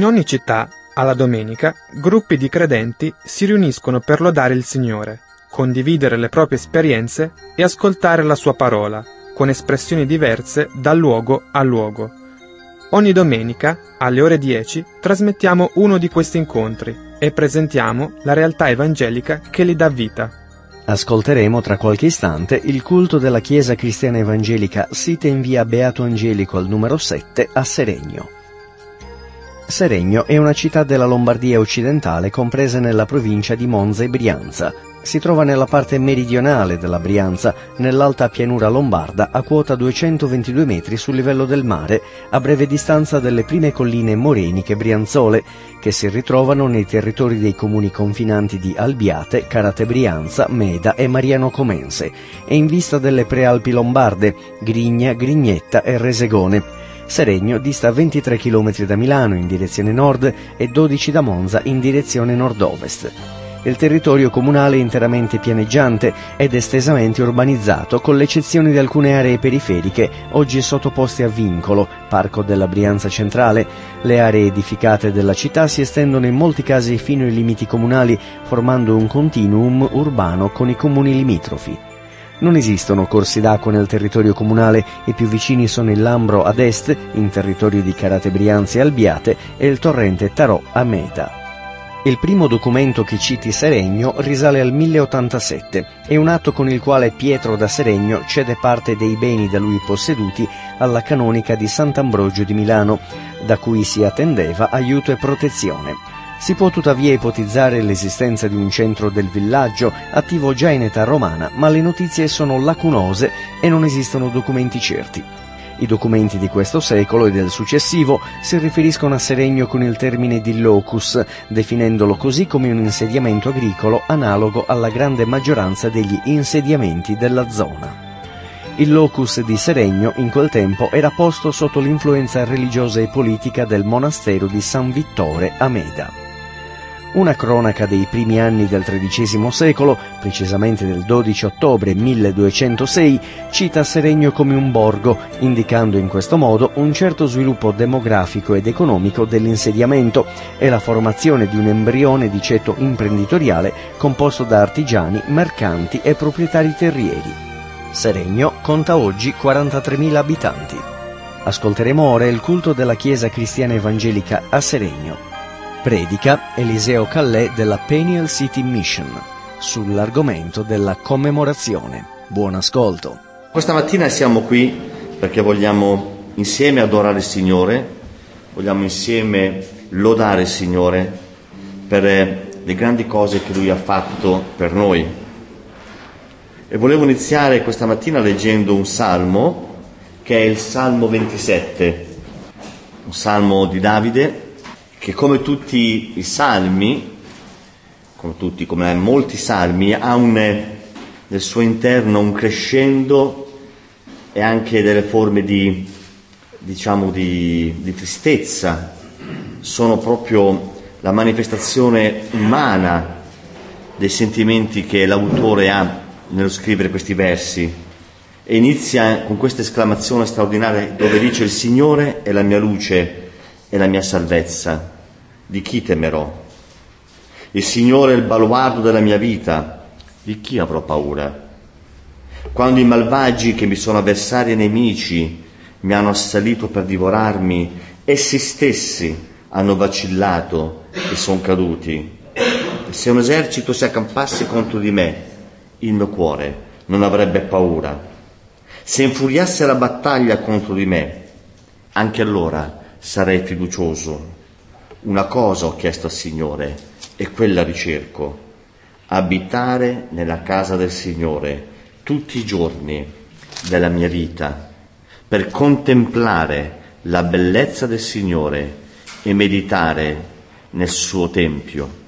In ogni città, alla domenica, gruppi di credenti si riuniscono per lodare il Signore, condividere le proprie esperienze e ascoltare la sua parola, con espressioni diverse da luogo a luogo. Ogni domenica, alle ore 10, trasmettiamo uno di questi incontri e presentiamo la realtà evangelica che li dà vita. Ascolteremo tra qualche istante il culto della Chiesa Cristiana Evangelica sita in via Beato Angelico al numero 7 a Seregno. Seregno è una città della Lombardia occidentale compresa nella provincia di Monza e Brianza. Si trova nella parte meridionale della Brianza, nell'alta pianura lombarda, a quota 222 metri sul livello del mare, a breve distanza dalle prime colline moreniche brianzole, che si ritrovano nei territori dei comuni confinanti di Albiate, Carate Brianza, Meda e Mariano Comense, e in vista delle prealpi lombarde, Grigna, Grignetta e Resegone Seregno dista 23 km da Milano in direzione nord e 12 da Monza in direzione nord-ovest. Il territorio comunale è interamente pianeggiante ed estesamente urbanizzato, con l'eccezione di alcune aree periferiche, oggi sottoposte a vincolo, Parco della Brianza Centrale. Le aree edificate della città si estendono in molti casi fino ai limiti comunali, formando un continuum urbano con i comuni limitrofi. Non esistono corsi d'acqua nel territorio comunale, i più vicini sono il Lambro ad est, in territorio di Carate Brianza e Albiate, e il torrente Tarò a Meta. Il primo documento che citi Seregno risale al 1087. È un atto con il quale Pietro da Seregno cede parte dei beni da lui posseduti alla canonica di Sant'Ambrogio di Milano, da cui si attendeva aiuto e protezione. Si può tuttavia ipotizzare l'esistenza di un centro del villaggio attivo già in età romana, ma le notizie sono lacunose e non esistono documenti certi. I documenti di questo secolo e del successivo si riferiscono a Seregno con il termine di locus, definendolo così come un insediamento agricolo analogo alla grande maggioranza degli insediamenti della zona. Il locus di Seregno in quel tempo era posto sotto l'influenza religiosa e politica del monastero di San Vittore a Meda. Una cronaca dei primi anni del XIII secolo, precisamente del 12 ottobre 1206, cita Seregno come un borgo, indicando in questo modo un certo sviluppo demografico ed economico dell'insediamento e la formazione di un embrione di ceto imprenditoriale composto da artigiani, mercanti e proprietari terrieri. Seregno conta oggi 43.000 abitanti. Ascolteremo ora il culto della Chiesa Cristiana Evangelica a Seregno. Predica Eliseo Callè della Peniel City Mission sull'argomento della commemorazione. Buon ascolto. Questa mattina siamo qui perché vogliamo insieme adorare il Signore, vogliamo insieme lodare il Signore per le grandi cose che Lui ha fatto per noi. E volevo iniziare questa mattina leggendo un salmo che è il Salmo 27, un salmo di Davide che come tutti i salmi, come tutti, come molti salmi, ha un, nel suo interno un crescendo e anche delle forme di, diciamo, di, di tristezza, sono proprio la manifestazione umana dei sentimenti che l'autore ha nello scrivere questi versi. E inizia con questa esclamazione straordinaria dove dice il Signore è la mia luce e la mia salvezza. Di chi temerò? Il Signore è il baluardo della mia vita. Di chi avrò paura? Quando i malvagi che mi sono avversari e nemici mi hanno assalito per divorarmi, essi stessi hanno vacillato e sono caduti. Se un esercito si accampasse contro di me, il mio cuore non avrebbe paura. Se infuriasse la battaglia contro di me, anche allora sarei fiducioso. Una cosa ho chiesto al Signore e quella ricerco, abitare nella casa del Signore tutti i giorni della mia vita, per contemplare la bellezza del Signore e meditare nel suo tempio.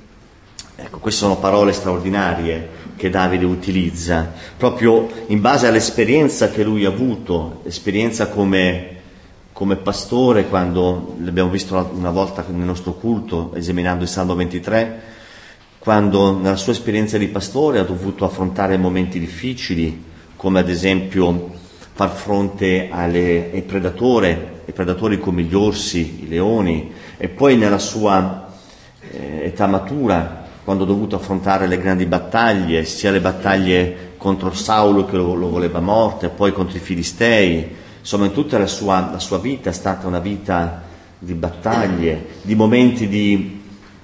Ecco, queste sono parole straordinarie che Davide utilizza, proprio in base all'esperienza che lui ha avuto, esperienza come, come pastore, quando l'abbiamo visto una volta nel nostro culto, esaminando il Salmo 23, quando nella sua esperienza di pastore ha dovuto affrontare momenti difficili, come ad esempio far fronte alle, ai, ai predatori come gli orsi, i leoni, e poi nella sua eh, età matura quando ho dovuto affrontare le grandi battaglie, sia le battaglie contro Saulo che lo, lo voleva morto, e poi contro i Filistei. Insomma, in tutta la sua, la sua vita è stata una vita di battaglie, di momenti di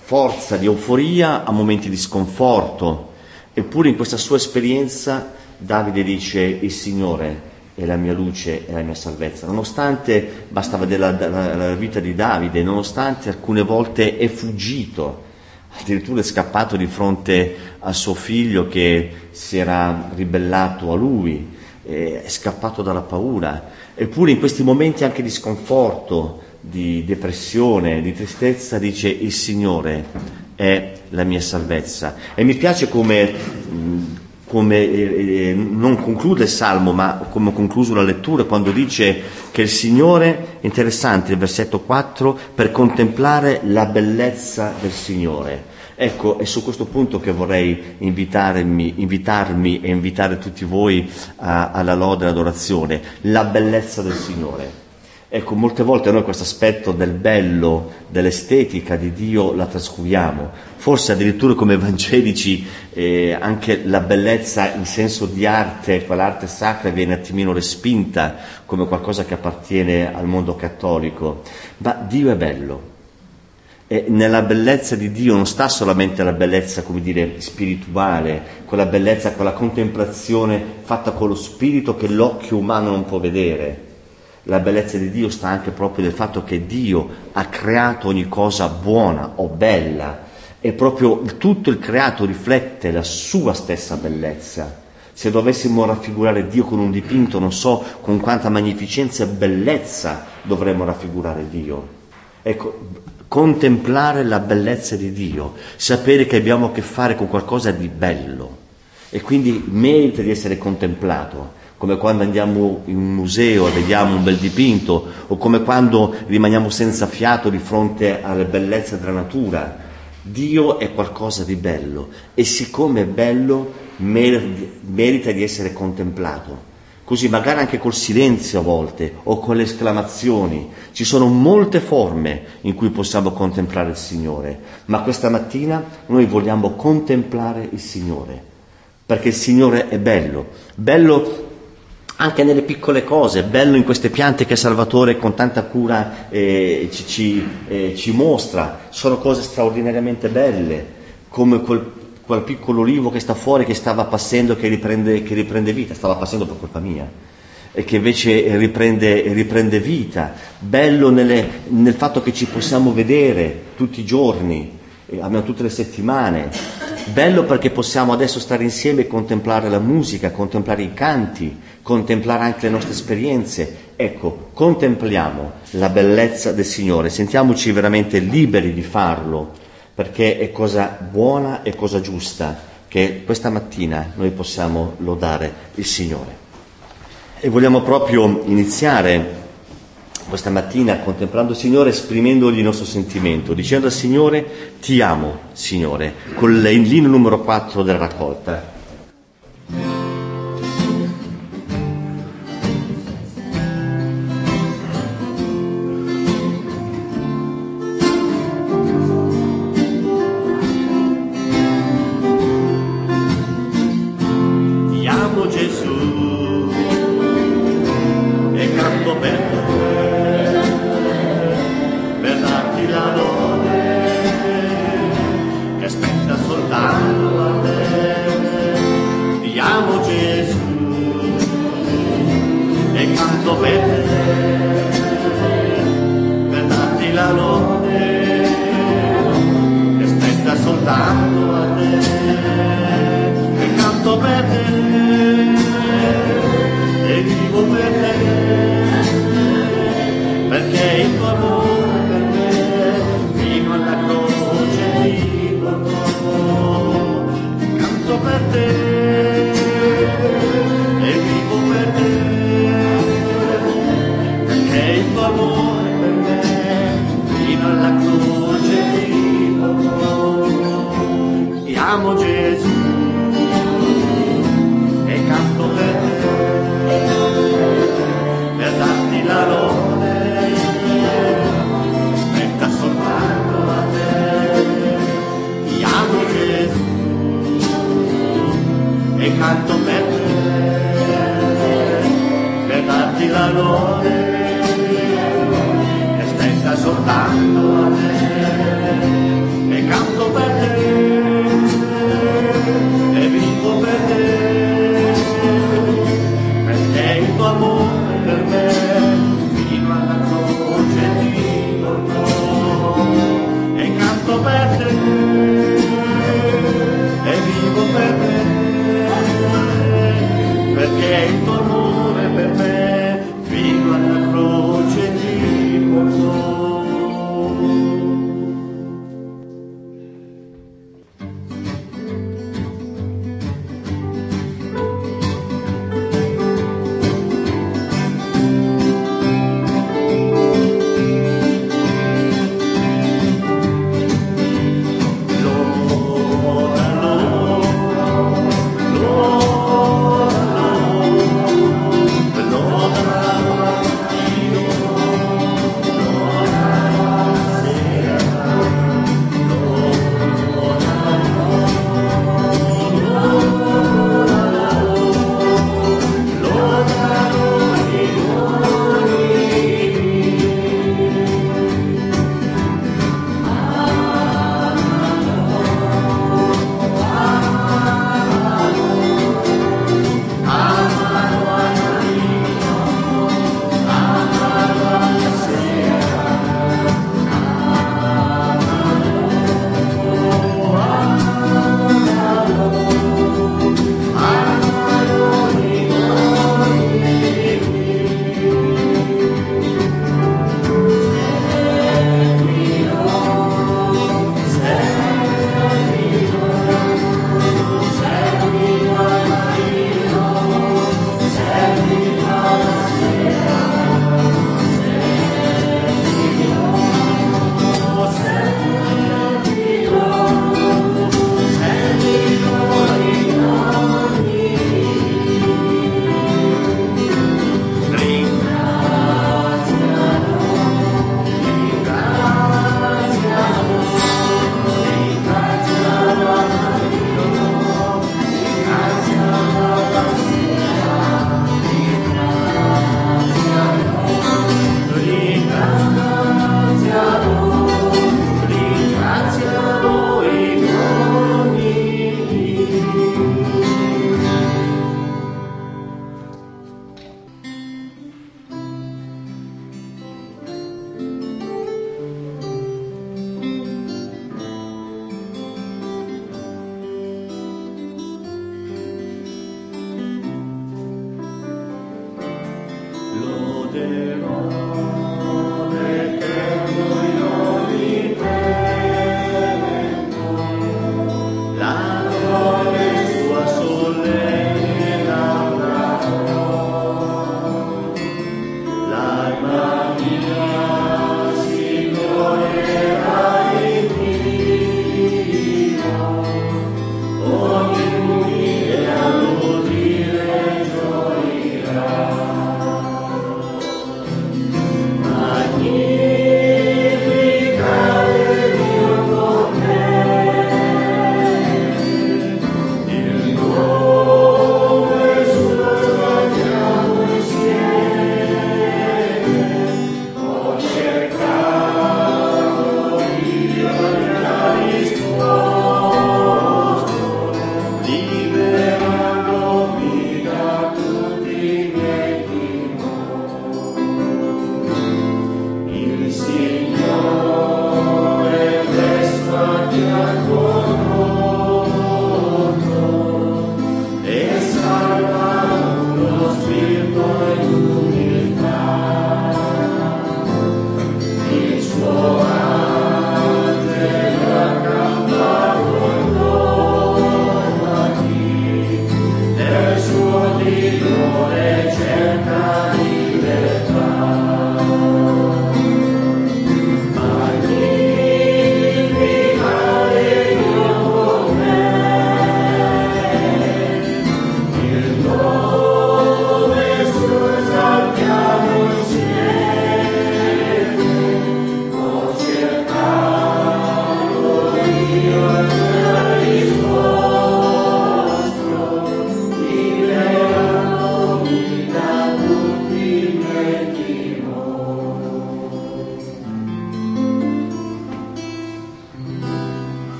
forza, di euforia a momenti di sconforto. Eppure in questa sua esperienza Davide dice il Signore è la mia luce e la mia salvezza. Nonostante, basta vedere la, la, la vita di Davide, nonostante alcune volte è fuggito, addirittura è scappato di fronte a suo figlio che si era ribellato a lui, è scappato dalla paura, eppure in questi momenti anche di sconforto, di depressione, di tristezza, dice il Signore è la mia salvezza. E mi piace come, come eh, eh, non conclude il Salmo, ma come ha concluso la lettura, quando dice che il Signore, interessante il versetto 4, per contemplare la bellezza del Signore. Ecco, è su questo punto che vorrei invitarmi, invitarmi e invitare tutti voi a, alla lode e all'adorazione, la bellezza del Signore. Ecco, molte volte noi questo aspetto del bello, dell'estetica di Dio la trascuriamo. Forse addirittura come evangelici eh, anche la bellezza in senso di arte, quell'arte sacra viene un attimino respinta come qualcosa che appartiene al mondo cattolico. Ma Dio è bello, e nella bellezza di Dio non sta solamente la bellezza, come dire, spirituale, quella bellezza, quella contemplazione fatta con lo spirito che l'occhio umano non può vedere. La bellezza di Dio sta anche proprio nel fatto che Dio ha creato ogni cosa buona o bella e proprio tutto il creato riflette la sua stessa bellezza. Se dovessimo raffigurare Dio con un dipinto, non so con quanta magnificenza e bellezza dovremmo raffigurare Dio. Ecco, contemplare la bellezza di Dio, sapere che abbiamo a che fare con qualcosa di bello e quindi merita di essere contemplato, come quando andiamo in un museo e vediamo un bel dipinto o come quando rimaniamo senza fiato di fronte alle bellezze della natura. Dio è qualcosa di bello e siccome è bello merita di essere contemplato così magari anche col silenzio a volte o con le esclamazioni. Ci sono molte forme in cui possiamo contemplare il Signore, ma questa mattina noi vogliamo contemplare il Signore, perché il Signore è bello, bello anche nelle piccole cose, bello in queste piante che Salvatore con tanta cura eh, ci, ci, eh, ci mostra, sono cose straordinariamente belle, come quel quel piccolo olivo che sta fuori, che stava passando, che riprende, che riprende vita, stava passando per colpa mia, e che invece riprende, riprende vita. Bello nelle, nel fatto che ci possiamo vedere tutti i giorni, almeno tutte le settimane. Bello perché possiamo adesso stare insieme e contemplare la musica, contemplare i canti, contemplare anche le nostre esperienze. Ecco, contempliamo la bellezza del Signore, sentiamoci veramente liberi di farlo perché è cosa buona e cosa giusta che questa mattina noi possiamo lodare il Signore. E vogliamo proprio iniziare questa mattina contemplando il Signore, esprimendogli il nostro sentimento, dicendo al Signore ti amo, Signore, con l'inno numero 4 della raccolta.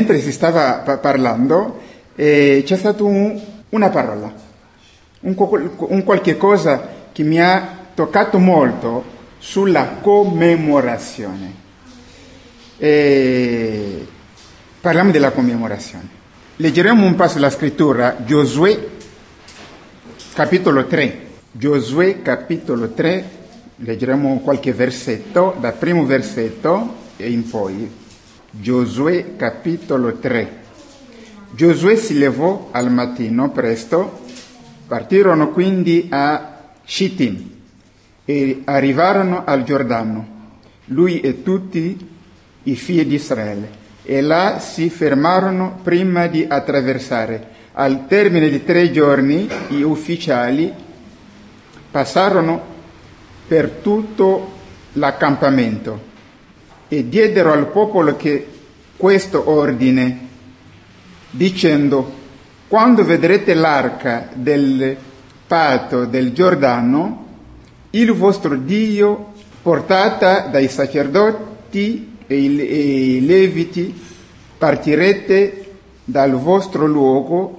Mentre si stava pa- parlando, eh, c'è stata un, una parola, un, un qualche cosa che mi ha toccato molto sulla commemorazione. E parliamo della commemorazione. Leggeremo un passo della scrittura, Giosuè capitolo 3. Giosuè capitolo 3, leggeremo qualche versetto, dal primo versetto e in poi. Giosuè capitolo 3. Giosuè si levò al mattino presto, partirono quindi a Shittim e arrivarono al Giordano, lui e tutti i figli di Israele, e là si fermarono prima di attraversare. Al termine di tre giorni gli ufficiali passarono per tutto l'accampamento e diedero al popolo che questo ordine, dicendo, quando vedrete l'arca del patto del Giordano, il vostro Dio, portata dai sacerdoti e i leviti, partirete dal vostro luogo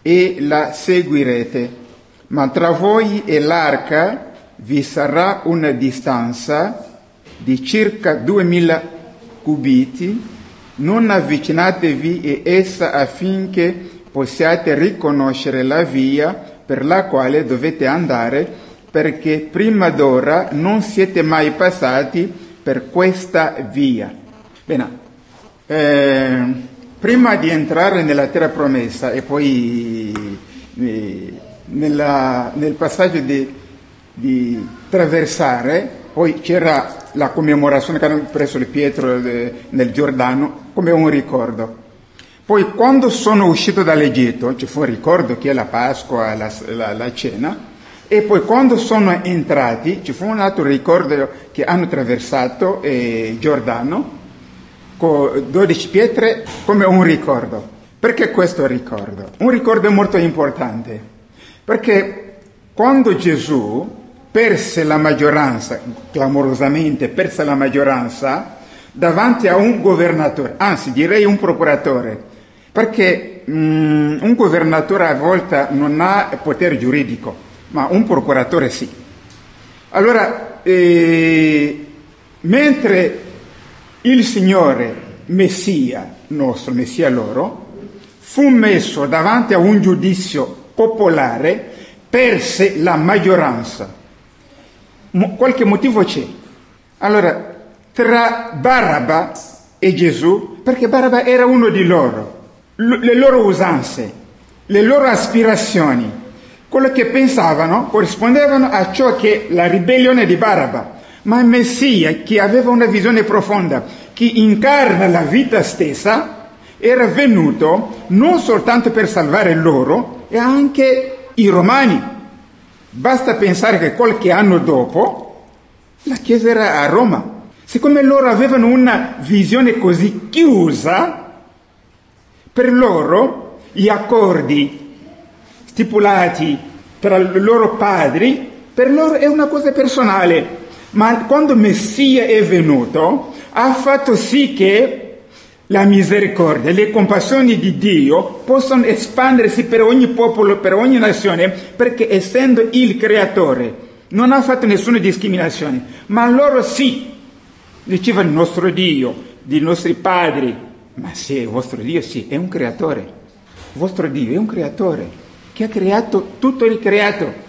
e la seguirete, ma tra voi e l'arca vi sarà una distanza di circa 2000 cubiti, non avvicinatevi a essa affinché possiate riconoscere la via per la quale dovete andare, perché prima d'ora non siete mai passati per questa via. Bene, eh, prima di entrare nella terra promessa e poi eh, nella, nel passaggio di, di traversare, poi c'era la commemorazione che hanno preso le pietre nel Giordano come un ricordo. Poi quando sono uscito dall'Egitto, ci fu un ricordo che è la Pasqua, la, la, la cena, e poi quando sono entrati ci fu un altro ricordo che hanno attraversato eh, Giordano con 12 pietre come un ricordo. Perché questo ricordo? Un ricordo molto importante, perché quando Gesù perse la maggioranza, clamorosamente perse la maggioranza, davanti a un governatore, anzi direi un procuratore, perché um, un governatore a volte non ha potere giuridico, ma un procuratore sì. Allora, eh, mentre il Signore Messia, nostro Messia loro, fu messo davanti a un giudizio popolare, perse la maggioranza. Qualche motivo c'è. Allora, tra Baraba e Gesù, perché Baraba era uno di loro, L- le loro usanze, le loro aspirazioni, quello che pensavano corrispondevano a ciò che la ribellione di Baraba. Ma Messia, che aveva una visione profonda, che incarna la vita stessa, era venuto non soltanto per salvare loro, e anche i romani. Basta pensare che qualche anno dopo la Chiesa era a Roma. Siccome loro avevano una visione così chiusa, per loro gli accordi stipulati tra i loro padri, per loro è una cosa personale. Ma quando Messia è venuto, ha fatto sì che la misericordia, le compassioni di Dio possano espandersi per ogni popolo, per ogni nazione, perché essendo il creatore non ha fatto nessuna discriminazione, ma loro sì, diceva il nostro Dio, dei nostri padri, ma sì, il vostro Dio sì, è un creatore, il vostro Dio è un creatore che ha creato tutto il creato,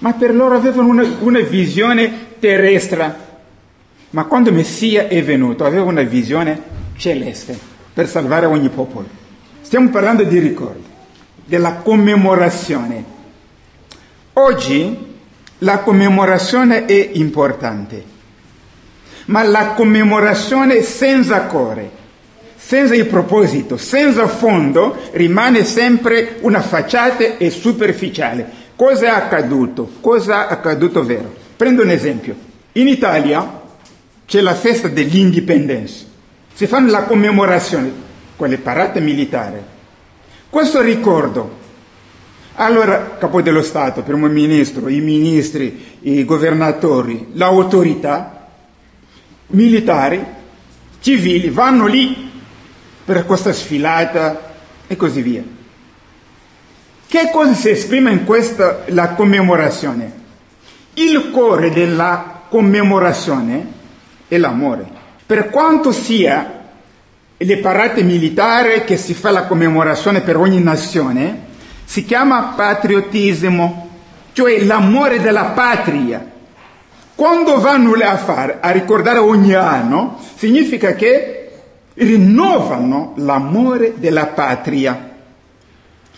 ma per loro avevano una, una visione terrestre, ma quando Messia è venuto aveva una visione celeste per salvare ogni popolo. Stiamo parlando di ricordo, della commemorazione. Oggi la commemorazione è importante, ma la commemorazione senza cuore, senza il proposito, senza fondo, rimane sempre una facciata e superficiale. Cosa è accaduto? Cosa è accaduto vero? Prendo un esempio. In Italia c'è la festa dell'indipendenza si fanno la commemorazione, quelle parate militari. Questo ricordo. Allora, capo dello Stato, primo ministro, i ministri, i governatori, l'autorità, militari, civili, vanno lì per questa sfilata e così via. Che cosa si esprime in questa la commemorazione? Il cuore della commemorazione è l'amore. Per quanto sia le parate militari che si fa la commemorazione per ogni nazione, si chiama patriottismo, cioè l'amore della patria. Quando vanno a fare, a ricordare ogni anno, significa che rinnovano l'amore della patria.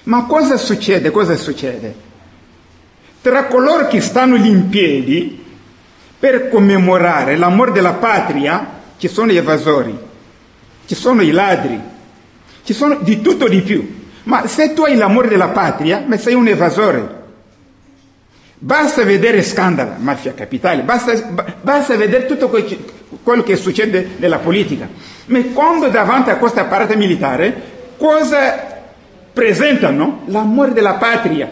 Ma cosa succede? Cosa succede? Tra coloro che stanno lì in piedi per commemorare l'amore della patria ci sono gli evasori, ci sono i ladri, ci sono di tutto di più. Ma se tu hai l'amore della patria, ma sei un evasore. Basta vedere scandalo, mafia capitale, basta, basta vedere tutto quello che succede nella politica. Ma quando davanti a questa parata militare, cosa presentano? L'amore della patria.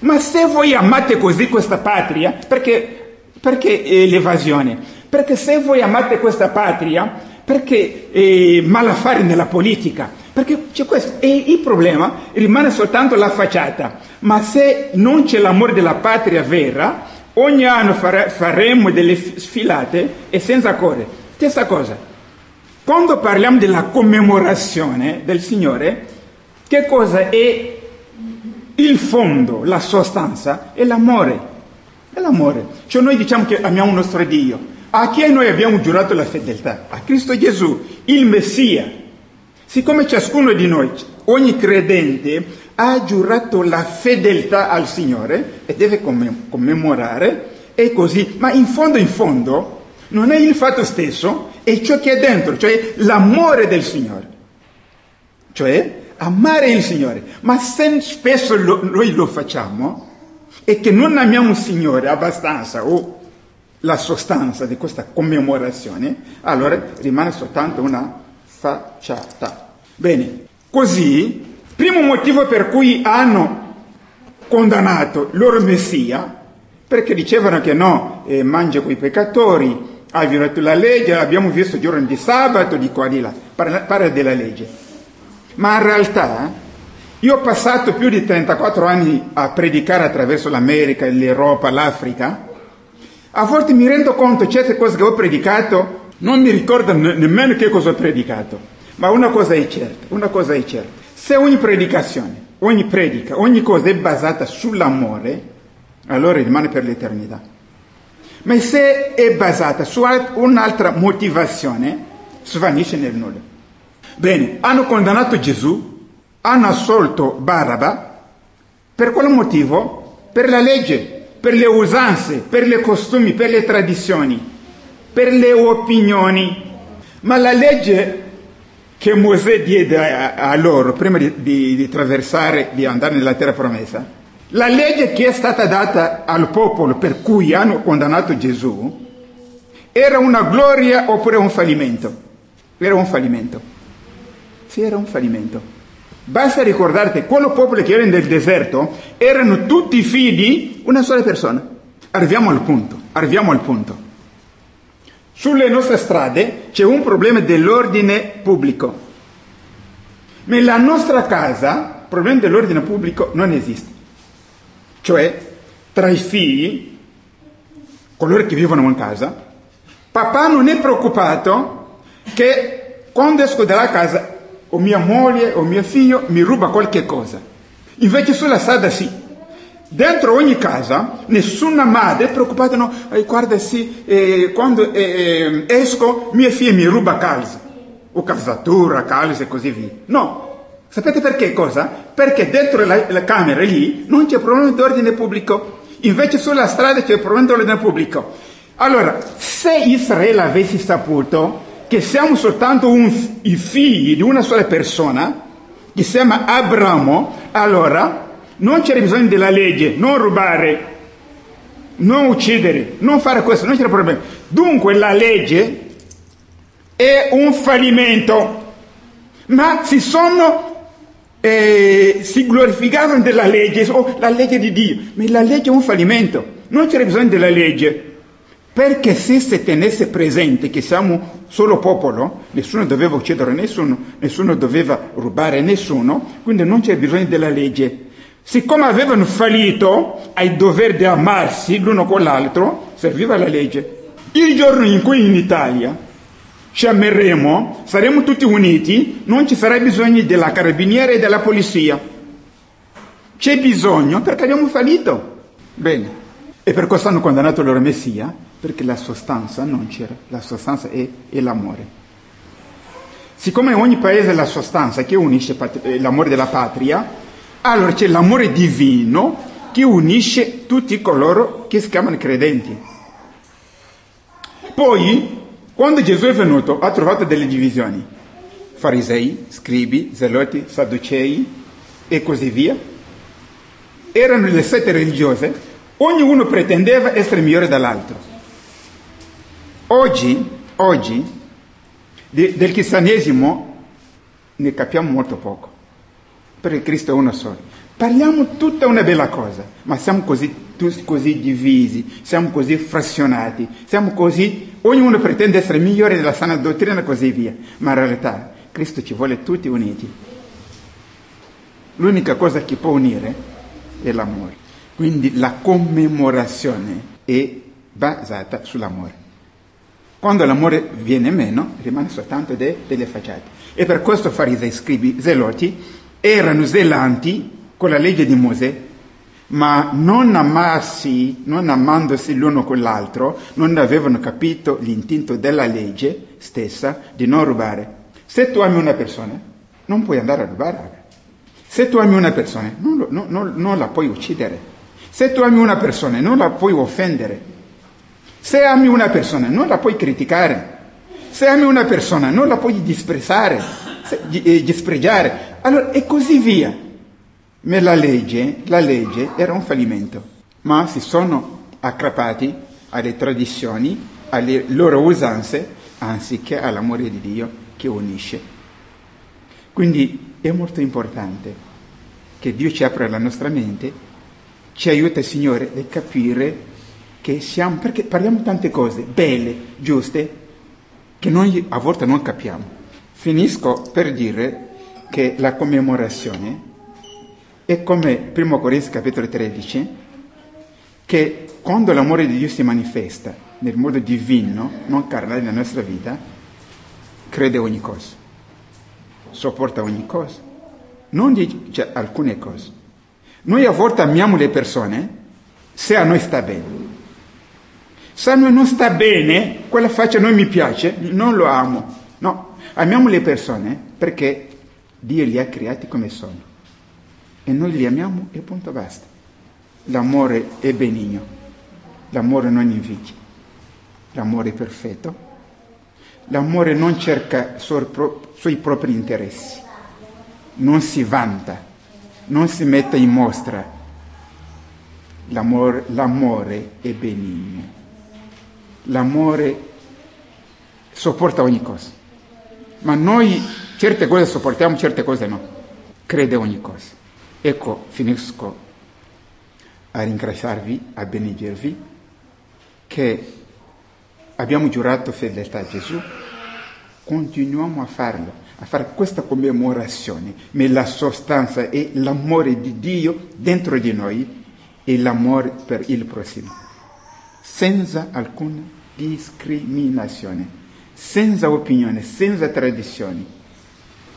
Ma se voi amate così questa patria, perché, perché eh, l'evasione? Perché se voi amate questa patria, perché eh, malaffare nella politica? Perché c'è questo. E il problema rimane soltanto la facciata. Ma se non c'è l'amore della patria vera, ogni anno fare, faremo delle sfilate e senza cuore. Stessa cosa. Quando parliamo della commemorazione del Signore, che cosa è il fondo, la sostanza? È l'amore. È l'amore. Cioè noi diciamo che amiamo il nostro Dio. A chi noi abbiamo giurato la fedeltà? A Cristo Gesù, il Messia. Siccome ciascuno di noi, ogni credente, ha giurato la fedeltà al Signore e deve commemorare, è così, ma in fondo, in fondo, non è il fatto stesso, è ciò che è dentro, cioè l'amore del Signore. Cioè amare il Signore. Ma se spesso lo, noi lo facciamo, e che non amiamo il Signore abbastanza o la sostanza di questa commemorazione, allora rimane soltanto una facciata. Bene, così, primo motivo per cui hanno condannato loro Messia, perché dicevano che no, eh, mangia quei peccatori, ha violato la legge, l'abbiamo visto il giorno di sabato, di qua di là, parla della legge. Ma in realtà io ho passato più di 34 anni a predicare attraverso l'America, l'Europa, l'Africa, a volte mi rendo conto certe cose che ho predicato, non mi ricordo nemmeno che cosa ho predicato, ma una cosa è certa, una cosa è certa. Se ogni predicazione, ogni predica, ogni cosa è basata sull'amore, allora rimane per l'eternità. Ma se è basata su un'altra motivazione, svanisce nel nulla. Bene, hanno condannato Gesù, hanno assolto Baraba, per quale motivo? Per la legge per le usanze, per le costumi, per le tradizioni, per le opinioni. Ma la legge che Mosè diede a, a loro prima di, di, di attraversare, di andare nella terra promessa, la legge che è stata data al popolo per cui hanno condannato Gesù, era una gloria oppure un fallimento? Era un fallimento. Sì, era un fallimento. Basta ricordarti, quello popolo che era nel deserto erano tutti figli di una sola persona. Arriviamo al punto, arriviamo al punto. Sulle nostre strade c'è un problema dell'ordine pubblico. Nella nostra casa il problema dell'ordine pubblico non esiste. Cioè, tra i figli, coloro che vivono in casa, papà non è preoccupato che quando esco dalla casa o mia moglie o mio figlio mi ruba qualche cosa. Invece sulla strada sì. Dentro ogni casa nessuna madre è preoccupata, no, eh, guarda sì, eh, quando eh, eh esco mia figlia mi ruba calza, o calzatura, calze e così via. No, sapete perché cosa? Perché dentro la, la camera lì non c'è problema di ordine pubblico, invece sulla strada c'è problema di ordine pubblico. Allora, se Israele avesse saputo che siamo soltanto un, i figli di una sola persona, che si chiama Abramo, allora non c'era bisogno della legge, non rubare, non uccidere, non fare questo, non c'era problema. Dunque la legge è un fallimento, ma si sono, eh, si glorificavano della legge, oh, la legge di Dio, ma la legge è un fallimento, non c'era bisogno della legge, perché se si tenesse presente che siamo solo popolo, nessuno doveva uccidere nessuno, nessuno doveva rubare nessuno, quindi non c'è bisogno della legge. Siccome avevano fallito ai doveri di amarsi l'uno con l'altro, serviva la legge. Il giorno in cui in Italia ci ameremo, saremo tutti uniti, non ci sarà bisogno della carabiniera e della polizia. C'è bisogno perché abbiamo fallito. Bene. E per questo hanno condannato il loro Messia, perché la sostanza non c'era, la sostanza è, è l'amore. Siccome ogni paese la sostanza che unisce eh, l'amore della patria, allora c'è l'amore divino che unisce tutti coloro che si chiamano credenti. Poi, quando Gesù è venuto, ha trovato delle divisioni. Farisei, scribi, zeloti, sadducei e così via. Erano le sette religiose, ognuno pretendeva essere migliore dall'altro. Oggi, oggi, del cristianesimo ne capiamo molto poco perché Cristo è uno solo. Parliamo tutta una bella cosa, ma siamo così, così divisi, siamo così frazionati, siamo così, ognuno pretende essere migliore della sana dottrina e così via, ma in realtà Cristo ci vuole tutti uniti. L'unica cosa che può unire è l'amore. Quindi la commemorazione è basata sull'amore. Quando l'amore viene meno, rimane soltanto de, delle facciate. E per questo farisei, scribi, zeloti, erano zelanti con la legge di Mosè, ma non amarsi, non amandosi l'uno con l'altro, non avevano capito l'intento della legge stessa di non rubare. Se tu ami una persona, non puoi andare a rubare. Se tu ami una persona, non, non, non, non la puoi uccidere. Se tu ami una persona, non la puoi offendere. Se ami una persona, non la puoi criticare. Se ami una persona, non la puoi disprezzare, eh, dispregiare. Allora, e così via. Ma la legge, la legge era un fallimento, ma si sono aggrappati alle tradizioni, alle loro usanze, anziché all'amore di Dio che unisce. Quindi è molto importante che Dio ci apra la nostra mente, ci aiuta, Signore, a capire che siamo, perché parliamo tante cose belle, giuste, che noi a volte non capiamo. Finisco per dire che la commemorazione è come 1 Corinzi capitolo 13, che quando l'amore di Dio si manifesta nel modo divino, non carnale nella nostra vita, crede ogni cosa, sopporta ogni cosa, non dice cioè, alcune cose. Noi a volte amiamo le persone se a noi sta bene. Se a noi non sta bene, quella faccia non mi piace, non lo amo. No, amiamo le persone perché Dio li ha creati come sono e noi li amiamo e punto basta. L'amore è benigno, l'amore non invidia, l'amore è perfetto, l'amore non cerca sui propri interessi, non si vanta, non si mette in mostra. L'amore, l'amore è benigno, l'amore sopporta ogni cosa, ma noi Certe cose sopportiamo, certe cose no. Crede ogni cosa. Ecco, finisco a ringraziarvi, a benedirvi che abbiamo giurato fedeltà a Gesù, continuiamo a farlo, a fare questa commemorazione, ma la sostanza è l'amore di Dio dentro di noi e l'amore per il prossimo, senza alcuna discriminazione, senza opinione, senza tradizioni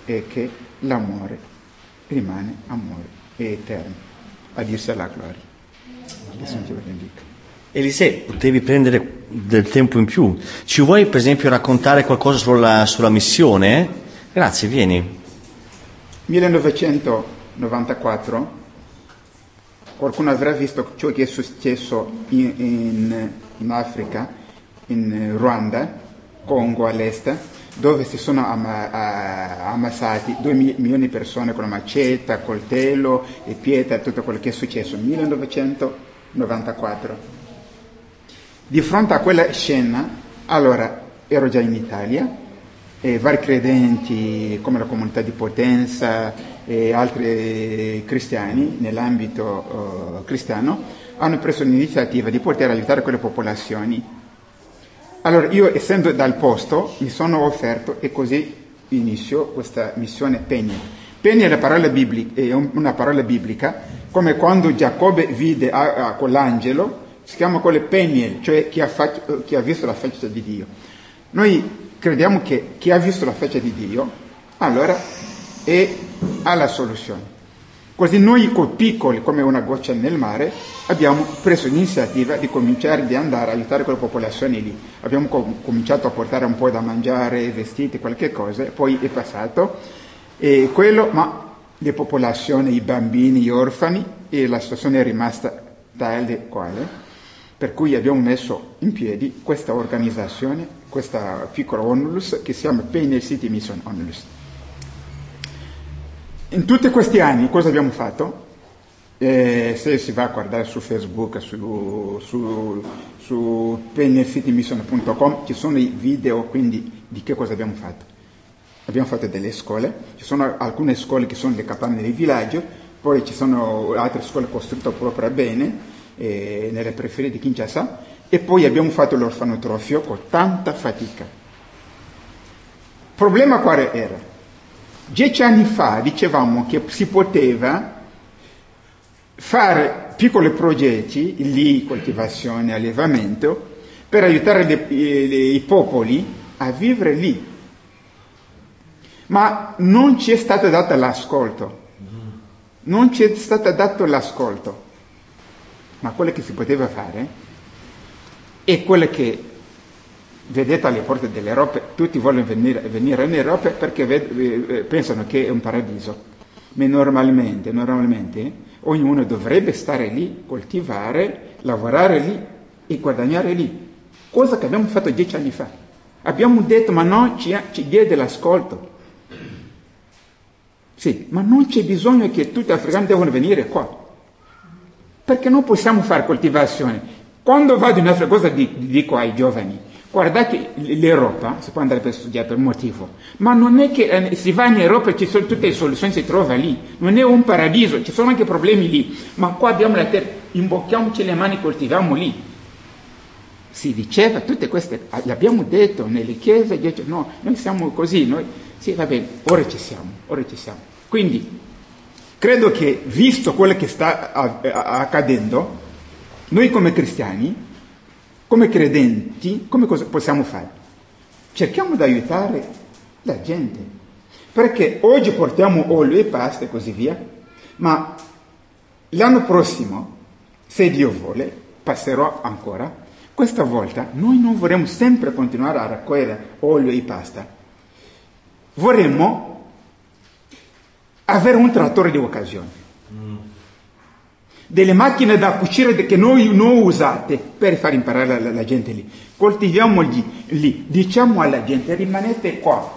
è che l'amore rimane amore, eterno. A Dio sia la gloria. Elisè, potevi prendere del tempo in più. Ci vuoi per esempio raccontare qualcosa sulla, sulla missione? Grazie, vieni. 1994 qualcuno avrà visto ciò che è successo in, in, in Africa, in Ruanda, Congo all'est, dove si sono ammassati 2 milioni di persone con maceta, coltello e pietra, tutto quello che è successo nel 1994. Di fronte a quella scena, allora ero già in Italia e vari credenti come la comunità di Potenza e altri cristiani nell'ambito uh, cristiano hanno preso l'iniziativa di poter aiutare quelle popolazioni Allora io essendo dal posto mi sono offerto e così inizio questa missione Pegni. Pegni è, la parola biblica, è una parola biblica, come quando Giacobbe vide a, a, con l'angelo, si chiama quello Peniel, cioè chi ha, fac- chi ha visto la faccia di Dio. Noi crediamo che chi ha visto la faccia di Dio, allora è, ha la soluzione. Così noi con piccoli, come una goccia nel mare, abbiamo preso l'iniziativa di cominciare ad andare a aiutare quelle popolazioni lì. Abbiamo com- cominciato a portare un po' da mangiare, vestiti, qualche cosa, poi è passato. E quello, ma le popolazioni, i bambini, gli orfani, e la situazione è rimasta tale quale, per cui abbiamo messo in piedi questa organizzazione, questa piccola onlus che si chiama Penny City Mission Onlus. In tutti questi anni cosa abbiamo fatto? Eh, se si va a guardare su Facebook, su, su, su pennycitymission.com ci sono i video quindi di che cosa abbiamo fatto. Abbiamo fatto delle scuole, ci sono alcune scuole che sono le capanne del villaggio, poi ci sono altre scuole costruite proprio bene eh, nelle periferie di Kinshasa e poi abbiamo fatto l'orfanotrofio con tanta fatica. Problema quale era? Dieci anni fa dicevamo che si poteva fare piccoli progetti lì, coltivazione, allevamento, per aiutare le, le, i popoli a vivere lì. Ma non ci è stato dato l'ascolto. Non ci è stato dato l'ascolto. Ma quello che si poteva fare è quello che vedete alle porte dell'Europa, tutti vogliono venire, venire in Europa perché ved, eh, pensano che è un paradiso. Ma normalmente, normalmente ognuno dovrebbe stare lì, coltivare, lavorare lì e guadagnare lì. Cosa che abbiamo fatto dieci anni fa. Abbiamo detto ma no, ci, ci diede l'ascolto. Sì, ma non c'è bisogno che tutti gli africani devono venire qua. Perché non possiamo fare coltivazione. Quando vado in Africa, cosa dico ai giovani? Guardate l'Europa, si può andare per studiare per motivo, ma non è che eh, si va in Europa e ci sono tutte le soluzioni, si trova lì, non è un paradiso, ci sono anche problemi lì, ma qua abbiamo la terra, imbocchiamoci le mani, coltiviamo lì. Si diceva tutte queste, le abbiamo detto nelle chiese, dice, no, noi siamo così, noi, sì va bene, ora ci siamo, ora ci siamo. Quindi, credo che visto quello che sta accadendo, noi come cristiani, come credenti, come possiamo fare? Cerchiamo di aiutare la gente, perché oggi portiamo olio e pasta e così via, ma l'anno prossimo, se Dio vuole, passerò ancora. Questa volta noi non vorremmo sempre continuare a raccogliere olio e pasta, vorremmo avere un trattore di occasione delle macchine da cucire che noi non usate per far imparare la, la gente lì. Coltiviamoli lì, diciamo alla gente rimanete qua,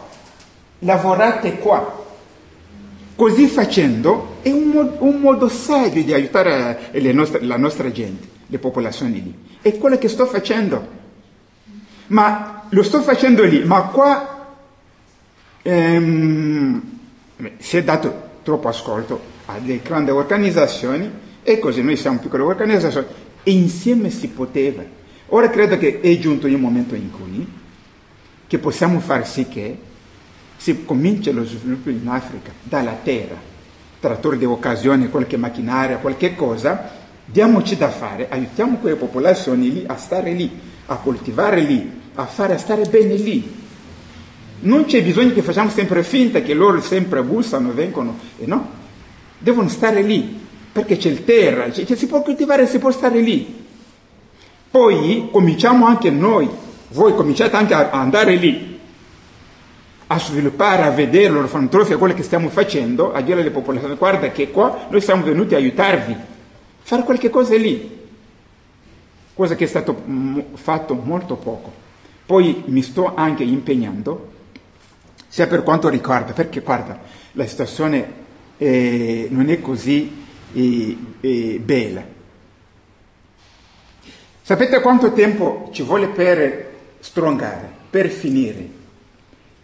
lavorate qua. Così facendo è un, un modo serio di aiutare nostre, la nostra gente, le popolazioni lì. È quello che sto facendo. Ma lo sto facendo lì, ma qua ehm, si è dato troppo ascolto alle grandi organizzazioni e così noi siamo piccole organizzazioni e insieme si poteva. Ora credo che è giunto il momento in cui che possiamo far sì che si cominci lo sviluppo in Africa dalla terra, trattori di occasione, qualche macchinaria, qualche cosa, diamoci da fare, aiutiamo quelle popolazioni lì a stare lì, a coltivare lì, a fare a stare bene lì. Non c'è bisogno che facciamo sempre finta che loro sempre bussano, vengono, e no, devono stare lì, perché c'è il terra, cioè, si può coltivare, si può stare lì. Poi cominciamo anche noi, voi cominciate anche a andare lì, a sviluppare, a vedere l'orfanotrofio, quello che stiamo facendo, a dire alle popolazioni, guarda che qua noi siamo venuti a aiutarvi, fare qualche cosa lì, cosa che è stato fatto molto poco. Poi mi sto anche impegnando, sia per quanto riguarda, perché guarda, la situazione eh, non è così e, e bella. Sapete quanto tempo ci vuole per strongare, per finire?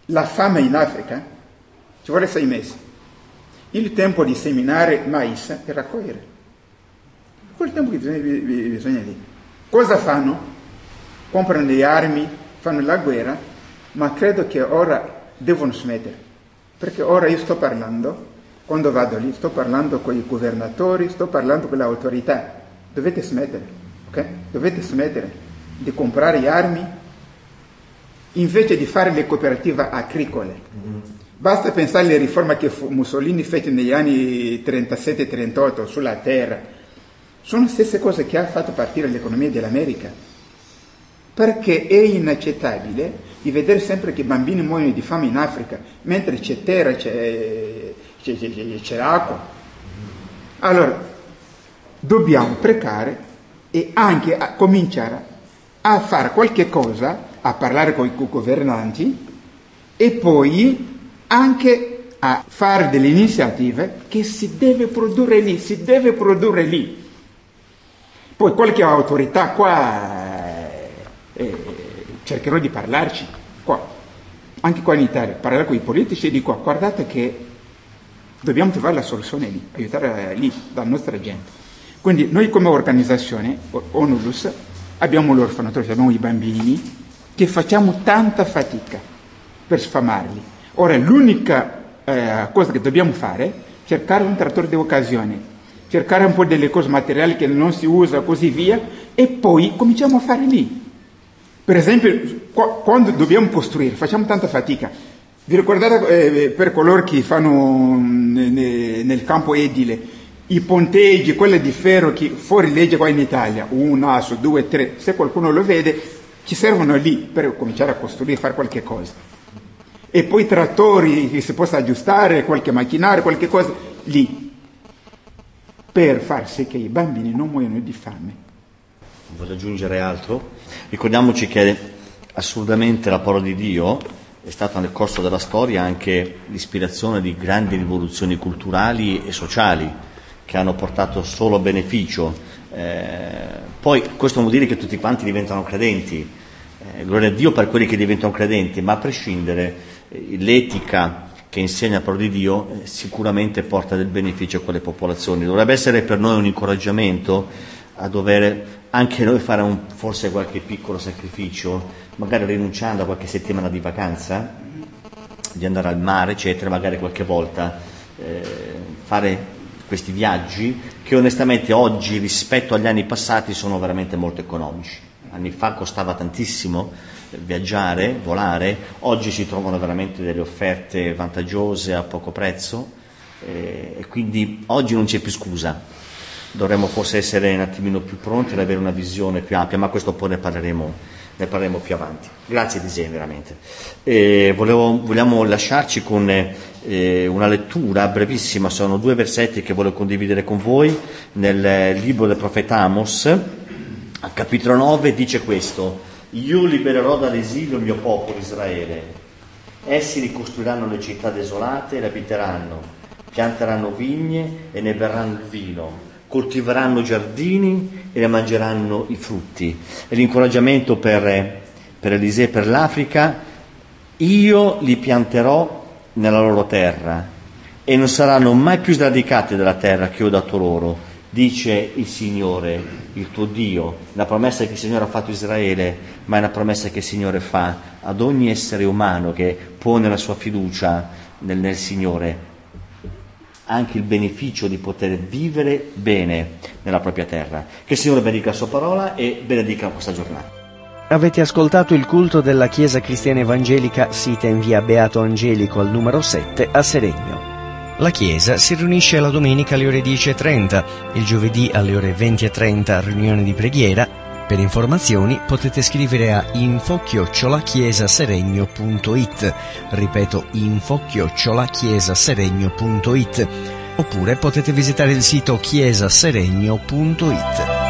La fame in Africa ci vuole sei mesi. Il tempo di seminare mais e raccogliere. Quel tempo che bisogna, bisogna lì. Cosa fanno? Comprano le armi, fanno la guerra, ma credo che ora devono smettere, perché ora io sto parlando, quando vado lì, sto parlando con i governatori, sto parlando con le autorità, dovete smettere, ok? Dovete smettere di comprare armi invece di fare le cooperative agricole. Basta pensare alle riforme che Mussolini fece negli anni 37-38 sulla terra. Sono le stesse cose che ha fatto partire l'economia dell'America. Perché è inaccettabile di vedere sempre che i bambini muoiono di fame in Africa, mentre c'è terra, c'è, c'è, c'è, c'è acqua. Allora, dobbiamo precare e anche a cominciare a fare qualche cosa, a parlare con i governanti e poi anche a fare delle iniziative che si deve produrre lì, si deve produrre lì. Poi qualche autorità qua eh, cercherò di parlarci, qua, anche qua in Italia, parlare con i politici e dico guardate che dobbiamo trovare la soluzione lì, aiutare lì, la nostra gente. Quindi noi come organizzazione, Onulus, abbiamo l'orfanotrofio, abbiamo i bambini che facciamo tanta fatica per sfamarli Ora, l'unica eh, cosa che dobbiamo fare è cercare un trattore di occasione, cercare un po' delle cose materiali che non si usa, così via, e poi cominciamo a fare lì. Per esempio, qua, quando dobbiamo costruire, facciamo tanta fatica. Vi ricordate eh, per coloro che fanno nel, nel campo edile i ponteggi, quelle di ferro che fuori legge qua in Italia, un asso, due, tre, se qualcuno lo vede, ci servono lì per cominciare a costruire, fare qualche cosa e poi trattori che si possa aggiustare, qualche macchinario, qualche cosa lì, per far sì che i bambini non muoiano di fame. Voglio aggiungere altro? Ricordiamoci che assolutamente la parola di Dio è stata nel corso della storia anche l'ispirazione di grandi rivoluzioni culturali e sociali che hanno portato solo beneficio. Eh, poi questo vuol dire che tutti quanti diventano credenti, eh, gloria a Dio per quelli che diventano credenti, ma a prescindere l'etica che insegna la parola di Dio eh, sicuramente porta del beneficio a quelle popolazioni. Dovrebbe essere per noi un incoraggiamento a dover anche noi fare un, forse qualche piccolo sacrificio, magari rinunciando a qualche settimana di vacanza, di andare al mare, eccetera, magari qualche volta eh, fare questi viaggi che onestamente oggi rispetto agli anni passati sono veramente molto economici. Anni fa costava tantissimo viaggiare, volare, oggi si trovano veramente delle offerte vantaggiose a poco prezzo eh, e quindi oggi non c'è più scusa, dovremmo forse essere un attimino più pronti ad avere una visione più ampia, ma questo poi ne parleremo, ne parleremo più avanti. Grazie Disegno veramente. Eh, volevo, vogliamo lasciarci con eh, una lettura brevissima, sono due versetti che voglio condividere con voi nel libro del profeta Amos, al capitolo 9 dice questo. Io libererò dall'esilio il mio popolo Israele. Essi ricostruiranno le città desolate e le abiteranno, pianteranno vigne e ne berranno il vino, coltiveranno giardini e ne mangeranno i frutti. E l'incoraggiamento per, per Elisee e per l'Africa, io li pianterò nella loro terra e non saranno mai più sradicati dalla terra che ho dato loro dice il Signore, il tuo Dio, la promessa che il Signore ha fatto a Israele, ma è una promessa che il Signore fa ad ogni essere umano che pone la sua fiducia nel, nel Signore, anche il beneficio di poter vivere bene nella propria terra. Che il Signore benedica la sua parola e benedica questa giornata. Avete ascoltato il culto della Chiesa Cristiana Evangelica sita in via Beato Angelico al numero 7 a Seregno. La Chiesa si riunisce la domenica alle ore 10.30, il giovedì alle ore 20.30 riunione di preghiera. Per informazioni potete scrivere a info-chiesa-seregno.it, ripeto info-chiesa-seregno.it, oppure potete visitare il sito chiesaseregno.it.